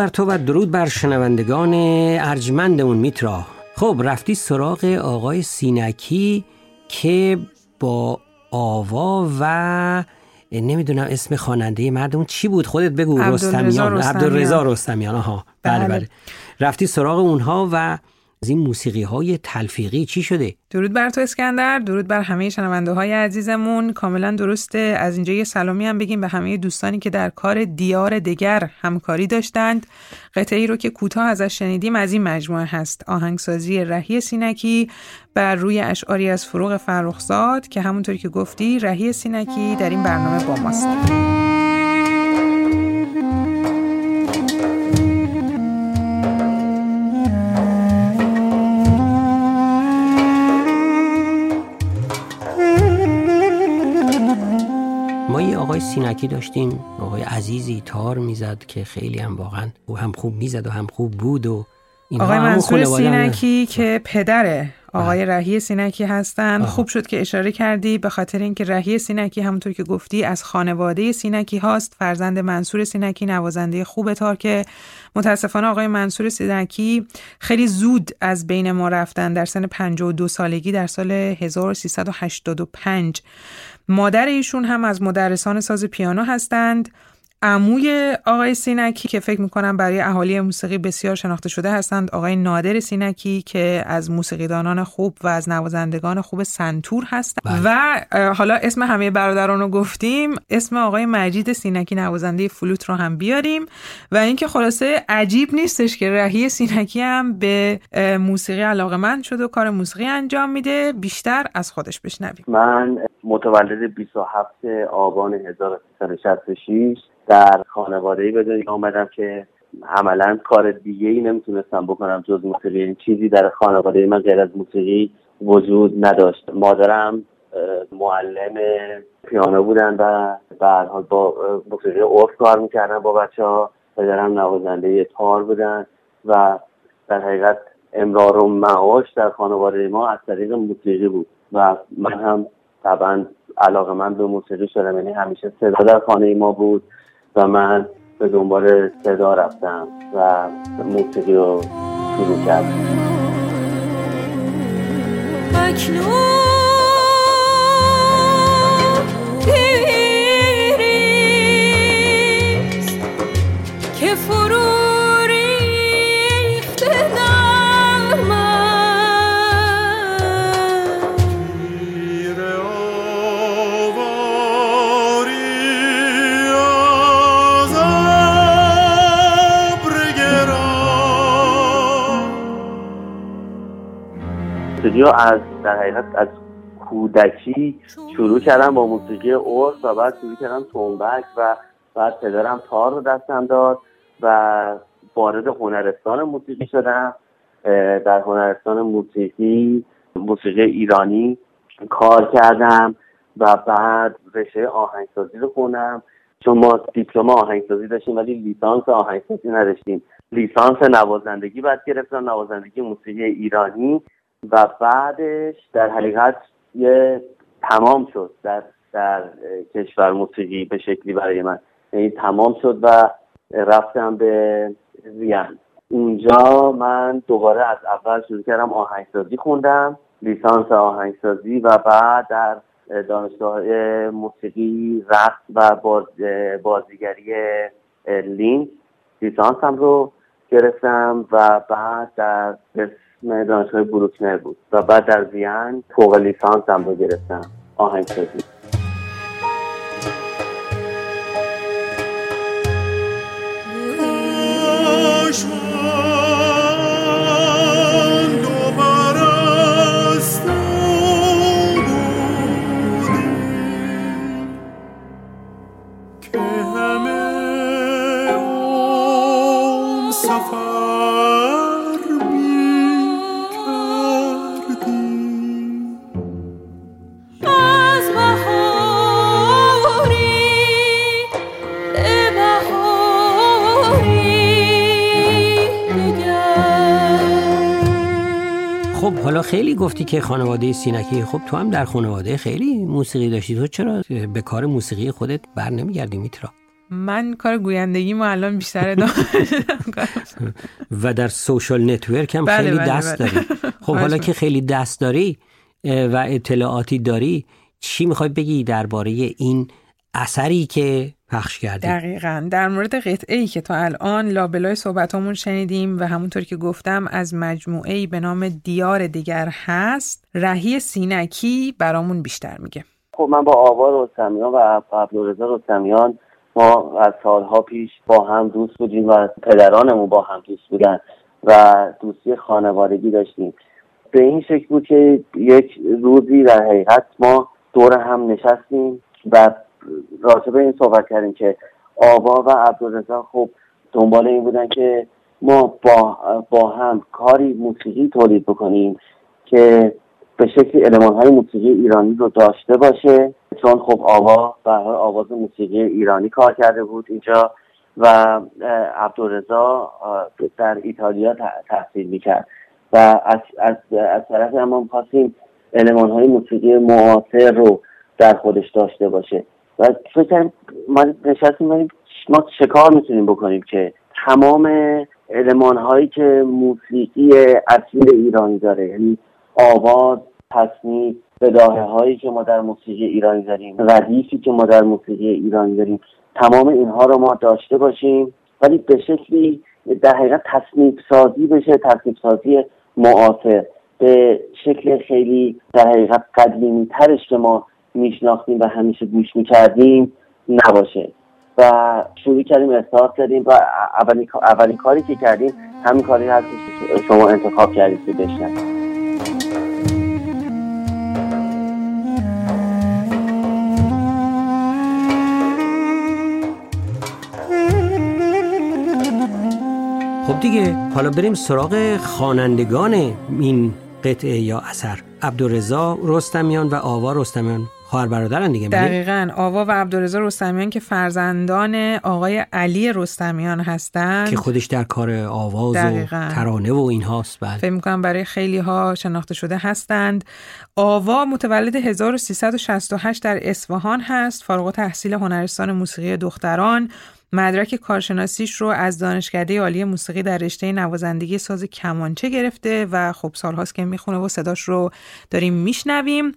بر تو و درود بر شنوندگان ارجمندمون میترا. خب رفتی سراغ آقای سینکی که با آوا و نمی‌دونم اسم خواننده مردم چی بود؟ خودت بگو رستمیان. عبدالرضا رستمیان. ها بله بله, بله. رفتی سراغ اونها و از این موسیقی های تلفیقی چی شده؟ درود بر تو اسکندر درود بر همه شنونده های عزیزمون. کاملا درسته. از اینجا یه سلامی هم بگیم به همه دوستانی که در کار دیار دگر همکاری داشتند. قطعی رو که کوتاه ازش شنیدیم از این مجموعه هست. آهنگسازی رهی سینکی بر روی اشعاری از فروغ فرخزاد که همونطوری که گفتی رهی سینکی در این برنامه با ماست. سینکی داشتیم. آقای عزیزی تار می‌زد که خیلی هم واقعا او هم خوب می‌زد و هم خوب بود و آقای منصور سینکی که پدر آقای. رهی سینکی هستن. خوب شد که اشاره کردی. به خاطر اینکه رهی سینکی همونطور که گفتی از خانواده سینکی هاست. فرزند منصور سینکی نوازنده خوب تار که متاسفانه آقای منصور سینکی خیلی زود از بین ما رفتن. در سن 52 سالگی در سال 1385 مادر ایشون هم از مدرسان ساز پیانو هستند. عموی آقای سینکی که فکر می‌کنم برای اهالی موسیقی بسیار شناخته شده هستند آقای نادر سینکی که از موسیقیدانان خوب و از نوازندگان خوب سنتور هستند بله. و حالا اسم همه برادران رو گفتیم اسم آقای مجید سینکی نوازنده فلوت رو هم بیاریم. و اینکه خلاصه عجیب نیستش که رهی سینکی هم به موسیقی علاقه‌مند شده و کار موسیقی انجام میده بیشتر از خودش بشنویم. من متولد 27 آبان 1366 در خانواده ای به آمدم که عملا کار دیگه ای نمی‌تونستم بکنم جز موسیقی. این یعنی چیزی در خانواده من غیر از موسیقی وجود نداشت. مادرم معلم پیانو بودن و به با موسیقی عرف کار می‌کردن با بچه ها پدرم نوازنده تار بودن و در حقیقت امرار و معاش در خانواده ما از طریق موسیقی بود و من هم طبعا علاقه من به موسیقی شدم. یعنی همیشه صدا در خانه ما بود. و من به دنبال صدا رفتم و موسیقی رو شروع کردم. موسیقی از در حقیقت از کودکی شروع کردم با موسیقی اورس و بعد شروع کردم تنبک و بعد پدرم تار رو دستم داد و وارد هنرستان موسیقی شدم. در هنرستان موسیقی موسیقی ایرانی کار کردم و بعد رشته آهنگسازی رو خوندم. چون ما دیپلم آهنگسازی داشتیم ولی لیسانس آهنگسازی نداشتیم. لیسانس نوازندگی بعد گرفتم. نوازندگی موسیقی ایرانی. و بعدش در حقیقت یه تمام شد در در کشور موسیقی به شکلی برای من. یعنی تمام شد و رفتم به وین اونجا من دوباره از اول شروع کردم آهنگسازی خوندم لیسانس آهنگسازی و بعد در دانشگاه موسیقی رقص و بازیگری لینک لیسانسم رو گرفتم و بعد در دانشگاه بروکنر بود و بعد در وین فوق لیسانسم رو گرفتم. آهنگسازی خیلی گفتی که خانواده سینکی خب تو هم در خانواده خیلی موسیقی داشتی. تو چرا به کار موسیقی خودت بر نمیگردی میترا؟ من کار گویندگیم الان بیشتر و در social network هم بله خیلی بله دست بله. داری. خب حالا که خیلی دست داری و اطلاعاتی داری چی می‌خوای بگی درباره این اثری که پخش کردیم. دقیقا. در مورد قطعه ای که تا الان لابلای صحبتامون شنیدیم و همونطور که گفتم از مجموعه ای به نام دیار دیگر هست رهی سینکی برامون بیشتر میگه. خب من با آوا رستمیان و عبدالرضا رستمیان ما از سالها پیش با هم دوست بودیم و پدرانمون با هم دوست بودن و دوستی خانوادگی داشتیم. به این شکل بود که یک روزی در حقیقت ما دور هم نشستیم و راجع به این صحبت کردیم که آوا و عبدالرزا خب دنبال این بودن که ما با, با هم کاری موسیقی تولید بکنیم که به شکل علمان های موسیقی ایرانی رو داشته باشه. چون خب آوا به آواز موسیقی ایرانی کار کرده بود اینجا و عبدالرزا در ایتالیا تحصیل می‌کرد. و از, از, از طرف ما خواستیم علمان های موسیقی معاصر رو در خودش داشته باشه. و فکر ما نشستیم ما چه کار می‌تونیم بکنیم که تمام علمان هایی که موسیقی اصیل ایرانی داره یعنی آواز تصنیف بداهه هایی که ما در موسیقی ایرانی داریم ردیفی که ما در موسیقی ایرانی داریم تمام اینها رو ما داشته باشیم. ولی به شکلی در حقیقت تصنیف سازی بشه تصنیف سازی معاصر. به شکل خیلی در حقیقت قدیمی ترش که ما میشناختیم و همیشه گوش می‌کردیم نباشه. و شروع کردیم استارت کردیم و اولین, اولین کاری که کردیم همین کاری هست که شما انتخاب کردید که بشنوید. خب دیگه حالا بریم سراغ خوانندگان این قطعه یا اثر. عبدالرضا رستمیان و آوا رستمیان. خواهر برادرن دیگه دقیقا. آوا و عبدالرضا رستمیان که فرزندان آقای علی رستمیان هستند که خودش در کار آواز و ترانه و این هاست بله. فکر می‌کنم برای خیلی ها شناخته شده هستند. آوا متولد 1368 در اصفهان هست. فارغ تحصیل هنرستان موسیقی دختران. مدرک کارشناسیش رو از دانشکده عالی موسیقی در رشته نوازندگی ساز کمانچه گرفته و خب سالهاست که می‌خونه و صداش رو داریم میشنویم.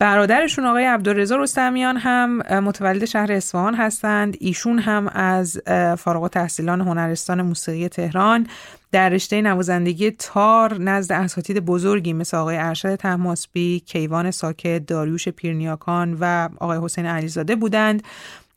برادرشون آقای عبدالرضا رستمیان هم متولد شهر اصفهان هستند. ایشون هم از فارغ تحصیلان هنرستان موسیقی تهران در رشته نوازندگی تار نزد اساتید بزرگی مثل آقای ارشد تحماسبی، کیوان ساکت، داریوش پیرنیاکان و آقای حسین علیزاده بودند.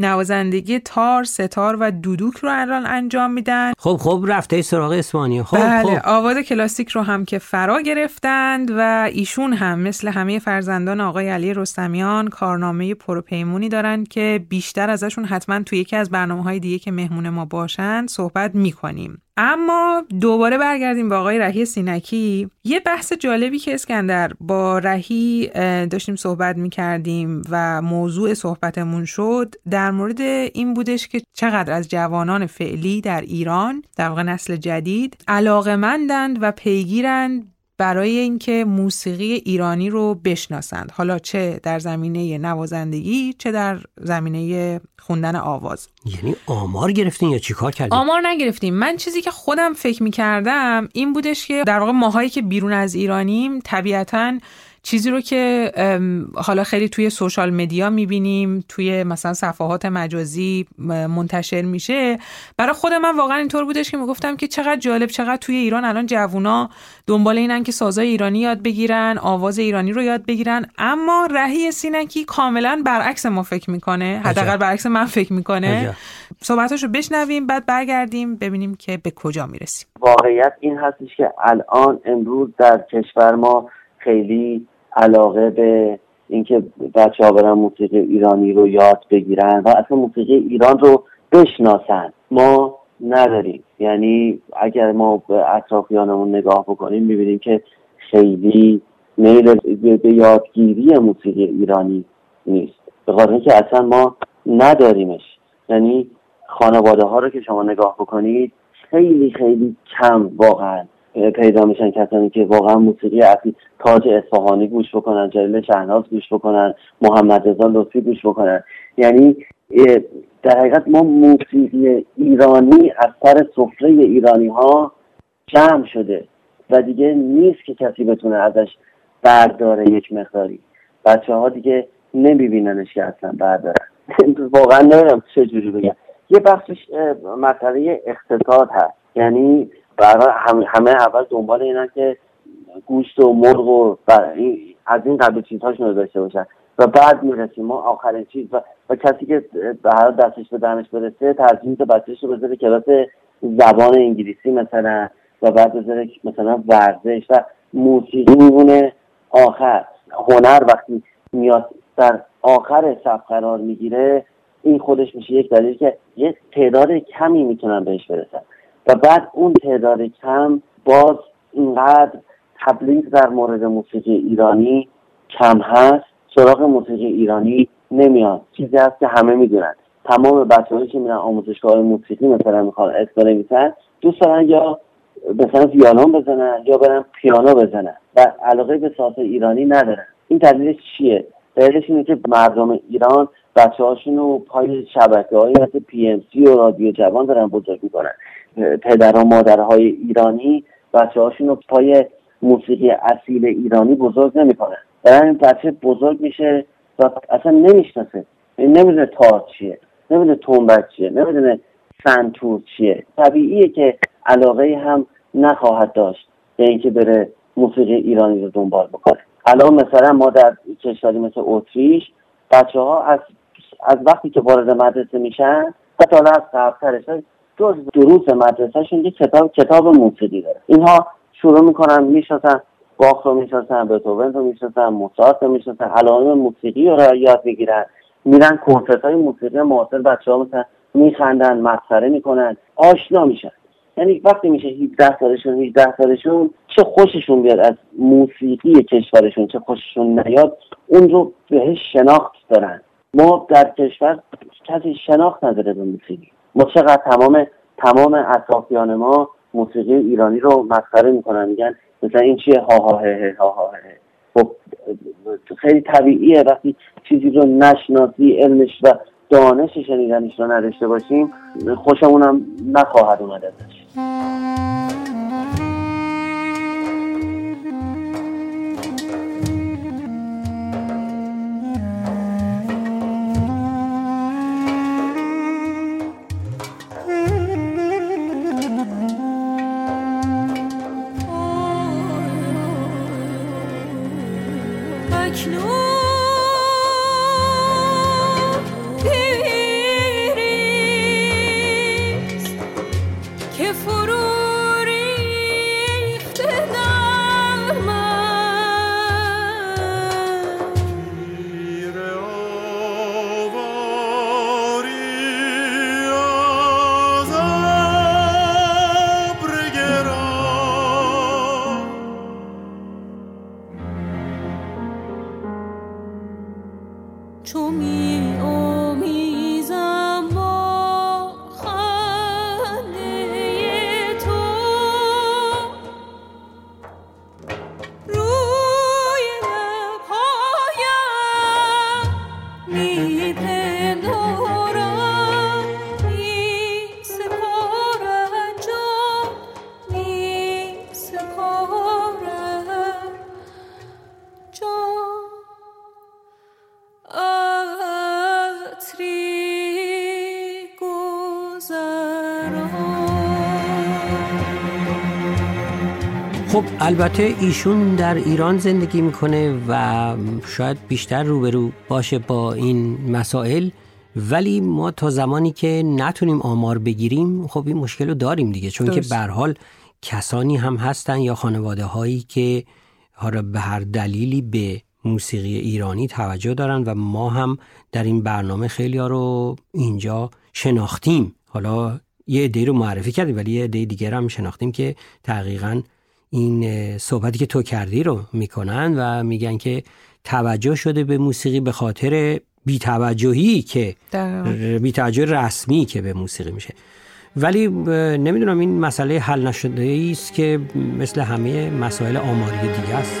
نوازندگی تار، ستار و دودوک رو الان انجام میدن. خب خب رفته سراغ اسپانیا. خب بله خب. آواز کلاسیک رو هم که فرا گرفتند و ایشون هم مثل همه فرزندان آقای علی رستمیان کارنامه پروپیمونی دارند که بیشتر ازشون حتما توی یکی از برنامه های دیگه که مهمون ما باشند صحبت می‌کنیم. اما دوباره برگردیم با آقای رهی سینکی. یه بحث جالبی که اسکندر با رهی داشتیم صحبت می کردیم و موضوع صحبتمون شد در مورد این بودش که چقدر از جوانان فعلی در ایران در واقع نسل جدید علاقمندند و پیگیرند برای اینکه موسیقی ایرانی رو بشناسند. حالا چه در زمینه نوازندگی چه در زمینه خوندن آواز. یعنی آمار گرفتین یا چیکار کردین؟ آمار نگرفتیم. من چیزی که خودم فکر می کردم این بودش که در واقع ماهایی که بیرون از ایرانیم طبیعتاً چیزی رو که حالا خیلی توی سوشال مدیا می‌بینیم توی مثلا صفحات مجازی منتشر میشه. برای خود من واقعا اینطور بودش که می‌گفتم که چقدر جالب چقدر توی ایران الان جوونا دنبال اینن که سازای ایرانی یاد بگیرن آواز ایرانی رو یاد بگیرن. اما رهی سینکی کاملا برعکس ما فکر می‌کنه. حداقل برعکس من فکر می‌کنه. صحبتاشو بشنویم بعد برگردیم ببینیم که به کجا می‌رسیم. واقعیت این هستش که الان امروز در کشور ما خیلی علاقه به اینکه بچه ها برن موسیقی ایرانی رو یاد بگیرن و اصلا موسیقی ایران رو بشناسن. ما نداریم. یعنی اگر ما به اطرافیانمون نگاه بکنیم می‌بینیم که خیلی میل به یادگیری موسیقی ایرانی نیست. به خاطر که اصلا ما نداریمش. یعنی خانواده ها رو که شما نگاه بکنید خیلی خیلی کم واقعا. پیدا میشن کسانی که واقعا موسیقی اصلی تاج اصفهانی گوش بکنن جلیل شهناز گوش بکنن محمد رضا لطفی گوش بکنن. یعنی در حقیقت ما موسیقی ایرانی از سر سفره ایرانی ها جمع شده و دیگه نیست که کسی بتونه ازش برداره یک مقداری. بچه ها دیگه نمیبیننش که اصلا بردارن. واقعا نمی‌دونم چجوری بگم. یه بخشش مسئله اقتصاد هست. یعنی برای همه اول دنبال اینن که گوشت و مرغ و از این قبل چیزهاشون رو داشته باشن. و بعد می‌رسیم ما آخرین چیز و, و کسی که به هر دستش به دانش برسه ترجیح میده بچهش رو بذاره کلاس زبان انگلیسی مثلا و بعد بذاره مثلا ورزش و موسیقی میمونه آخر هنر وقتی میاد در آخر صف قرار می‌گیره این خودش میشه یک دلیل که یه تعداد کمی می‌تونن بهش برسن. و بعد اون تعداد کم باز اینقدر تبلیغ در مورد موسیقی ایرانی کم هست سراغ موسیقی ایرانی نمیاد. چیزی هست که همه می‌دونن. تمام بچههایی که میرن آموزشگاه موسیقی مثلا می‌خوان اسم بنویسن دوست دارن یا مثلا ویالون بزنن یا برن پیانو بزنن و علاقه به ساز ایرانی ندارن. این دلیلش چیه؟ دلیلش اینه که مردم ایران بچه هاشون رو پای شبکه های مثل پی ام سی و رادیو جوان دارن بزرگ می‌کنن. پدر و مادرهای ایرانی بچه هاشون رو پای موسیقی اصیل ایرانی بزرگ نمی‌کنن. برای این بچه بزرگ میشه و اصلا نمی‌شناسه. نمی‌دونه تار چیه نمی‌دونه تنبک چیه نمی‌دونه سنتور چیه. طبیعیه که علاقه هم نخواهد داشت به اینکه بره موسیقی ایرانی رو دنبال بکنه. الان مثلا ما در کشوری مثل اتریش بچه ها از از وقتی که وارد مدرسه میشن حتی از قبلترش دو دروس مدرسهشون یه کتاب کتاب موسیقی داره. اینها شروع می‌کنن می‌شناسن باخ رو می‌شناسن بتوون رو می‌شناسن موساط رو می‌شناسن علائم موسیقی رو یاد می‌گیرن میرن کنسرت های موسیقی معاصر بچه ها مثلا میخندن مسخره می‌کنن آشنا میشن. یعنی وقتی میشه 17 سالشون 18 سالشون چه خوششون بیاد از موسیقی کشورشون چه خوششون نیاد اون رو بهش شناخت دارن. ما در کشور کسی شناخت نداره به موسیقی. ما چقدر تمام تمام اطرافیان ما موسیقی ایرانی رو مسخره می‌کنن. میگن مثلا این چیه؟ ها ها هه ها ها خب خیلی طبیعیه. وقتی چیزی رو نشناسی علمش و دانش شنیدنش رو نداشته باشیم خوشمونم نخواهد اومد البته ایشون در ایران زندگی می‌کنه و شاید بیشتر روبرو باشه با این مسائل. ولی ما تا زمانی که نتونیم آمار بگیریم خب این مشکل رو داریم دیگه. چون که به حال کسانی هم هستن یا خانواده هایی که حالا به هر دلیلی به موسیقی ایرانی توجه دارن و ما هم در این برنامه خیلی ها رو اینجا شناختیم. حالا یه عده رو معرفی کردیم ولی یه عده دیگر هم شناختیم که تقریقا این صحبتی که تو کردی رو می‌کنن و میگن که توجه شده به موسیقی به خاطر بیتوجهی که بیتوجه رسمی که به موسیقی میشه. ولی نمی‌دونم این مسئله حل نشده است که مثل همه مسائل آماری دیگه است.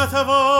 Natavon.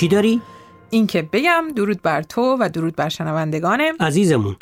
چی داری؟ این که بگم درود بر تو و درود بر شنوندگانم عزیزمون